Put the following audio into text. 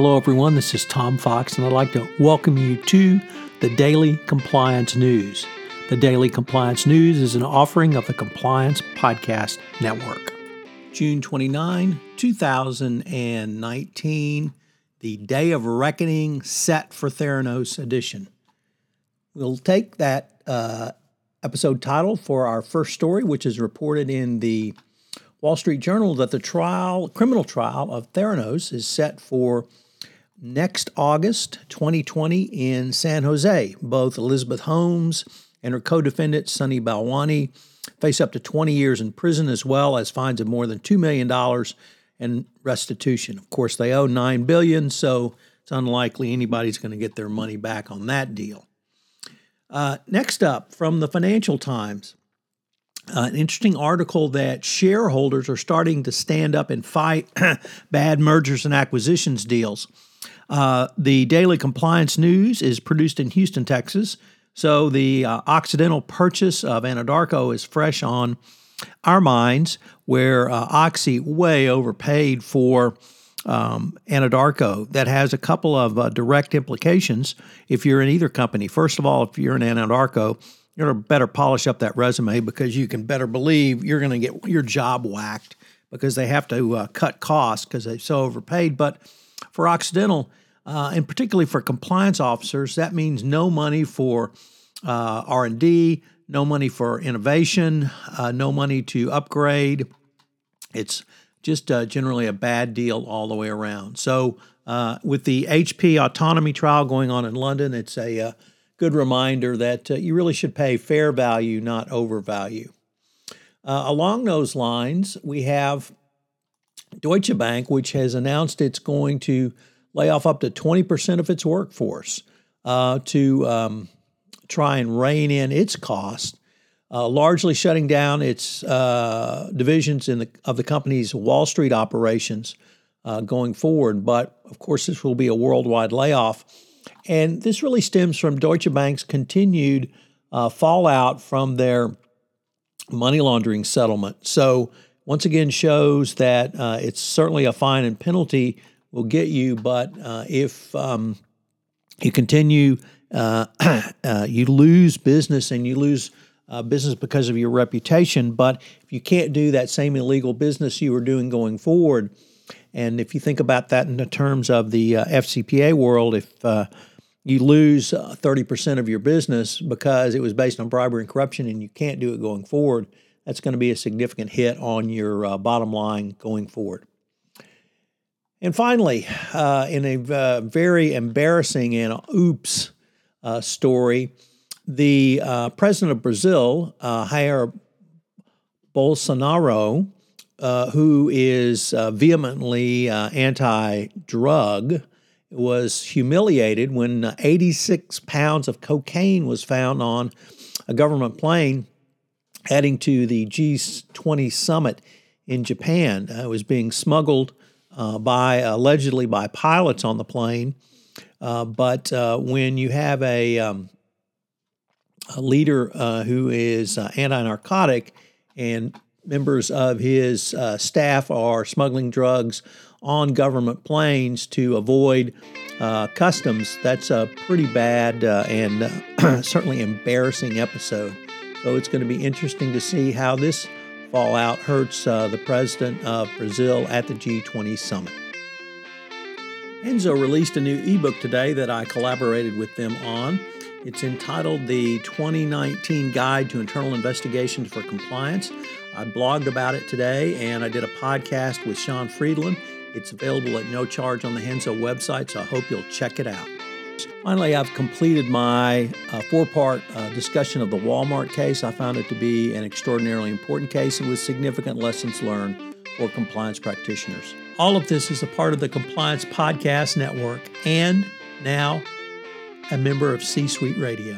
Hello, everyone. This is Tom Fox, and I'd like to welcome you to the Daily Compliance News. The Daily Compliance News is an offering of the Compliance Podcast Network. June 29, 2019, the Day of Reckoning set for Theranos edition. We'll take that uh, episode title for our first story, which is reported in the Wall Street Journal that the trial, criminal trial of Theranos is set for next August 2020 in San Jose. Both Elizabeth Holmes and her co defendant, Sunny Balwani, face up to 20 years in prison as well as fines of more than $2 million and restitution. Of course, they owe 9 billion, so it's unlikely anybody's going to get their money back on that deal. Uh, next up, from the Financial Times, uh, an interesting article that shareholders are starting to stand up and fight bad mergers and acquisitions deals. Uh, the Daily Compliance News is produced in Houston, Texas. So the uh, Occidental purchase of Anadarko is fresh on our minds, where uh, Oxy way overpaid for um, Anadarko. That has a couple of uh, direct implications if you're in either company. First of all, if you're in Anadarko, you're going to better polish up that resume because you can better believe you're going to get your job whacked because they have to uh, cut costs because they're so overpaid. But for Occidental, uh, and particularly for compliance officers, that means no money for uh, R&D, no money for innovation, uh, no money to upgrade. It's just uh, generally a bad deal all the way around. So, uh, with the HP autonomy trial going on in London, it's a uh, good reminder that you really should pay fair value, not overvalue. Along those lines, we have Deutsche Bank, which has announced it's going to lay off up to 20% of its workforce uh, to um, try and rein in its cost uh, largely shutting down its uh, divisions in the, of the company's Wall Street operations uh, going forward. But of course, this will be a worldwide layoff. And this really stems from Deutsche Bank's continued uh, fallout from their money laundering settlement. So, once again, shows that uh, it's certainly a fine and penalty will get you, but uh, if um, you continue, you lose business and you lose uh, business because of your reputation. But if you can't do that same illegal business you were doing going forward, and if you think about that in the terms of the uh, FCPA world, if uh, you lose 30% uh, of your business because it was based on bribery and corruption and you can't do it going forward, that's going to be a significant hit on your uh, bottom line going forward. And finally, uh, in a very embarrassing and oops story, the uh, president of Brazil, uh, Jair Bolsonaro, uh, who is uh, vehemently uh, anti drug, was humiliated when 86 pounds of cocaine was found on a government plane heading to the G20 summit in Japan. Uh, it was being smuggled by allegedly by pilots on the plane. but when you have a um, a leader uh, who is uh, anti narcotic, and members of his uh, staff are smuggling drugs on government planes to avoid uh, customs. That's a pretty bad uh, and uh, certainly embarrassing episode. So it's going to be interesting to see how this fallout hurts uh, the president of Brazil at the G20 summit. Enzo released a new ebook today that I collaborated with them on. It's entitled The 2019 Guide to Internal Investigations for Compliance. I blogged about it today and I did a podcast with Sean Friedland. It's available at no charge on the Henzo website, so I hope you'll check it out. Finally, I've completed my uh, four part uh, discussion of the Walmart case. I found it to be an extraordinarily important case and with significant lessons learned for compliance practitioners. All of this is a part of the Compliance Podcast Network and now a member of C Suite Radio.